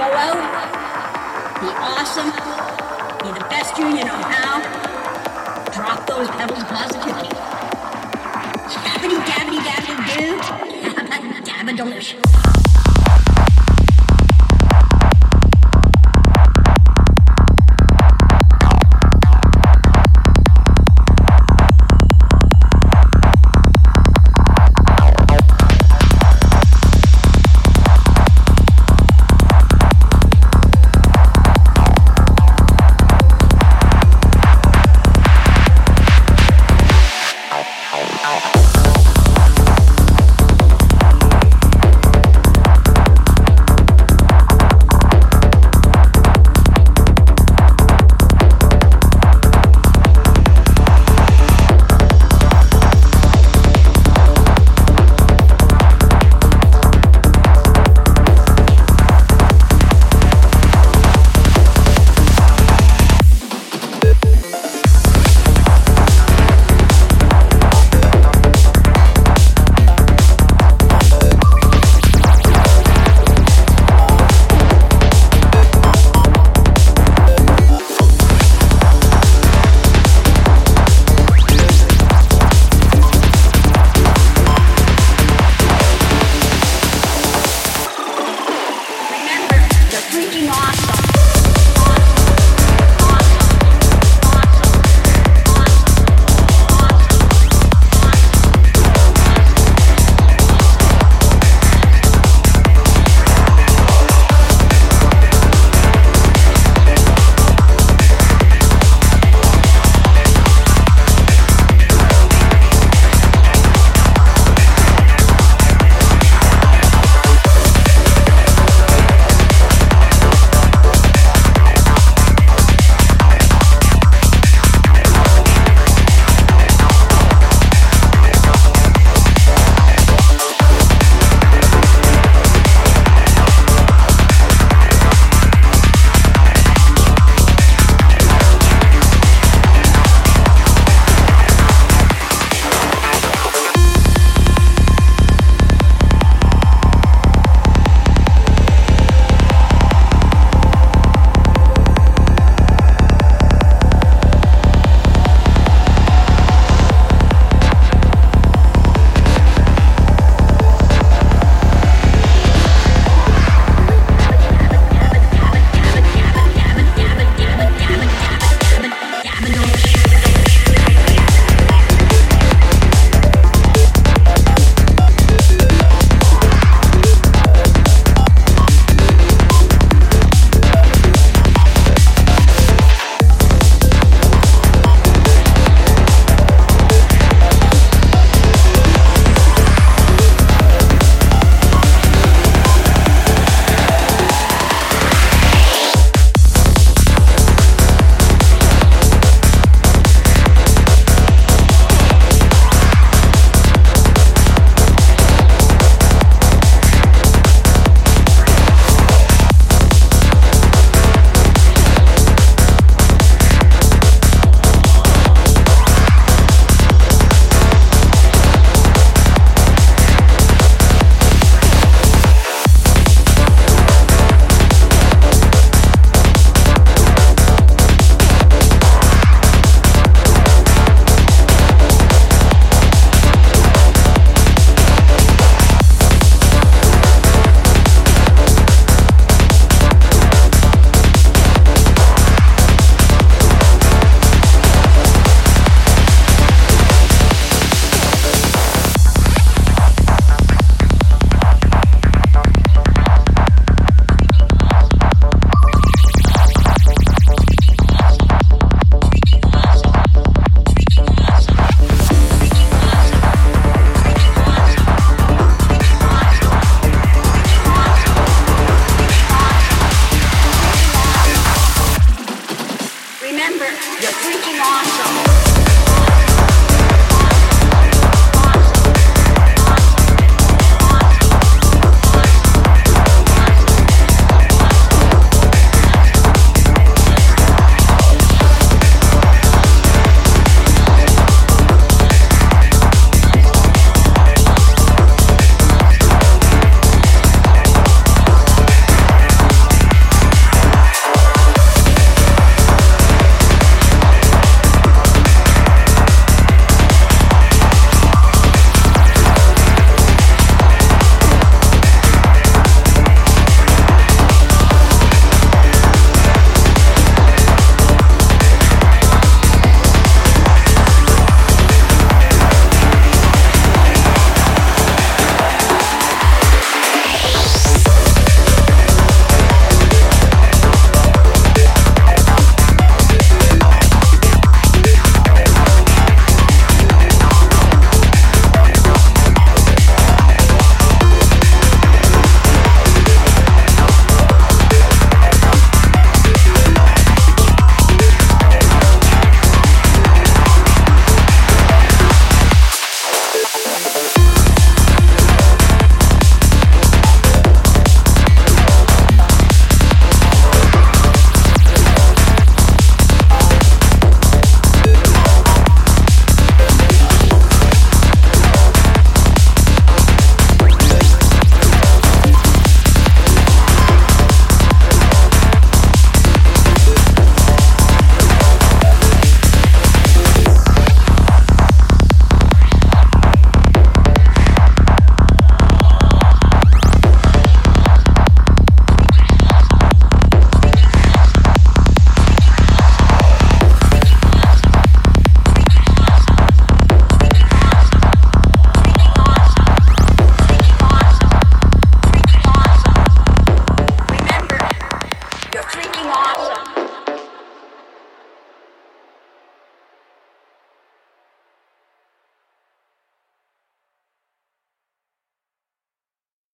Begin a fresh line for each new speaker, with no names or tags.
go out, be awesome, be the best you, you know how. Drop those pebbles positively. Scabbity dabbity dabbity do, dabba dabba delicious.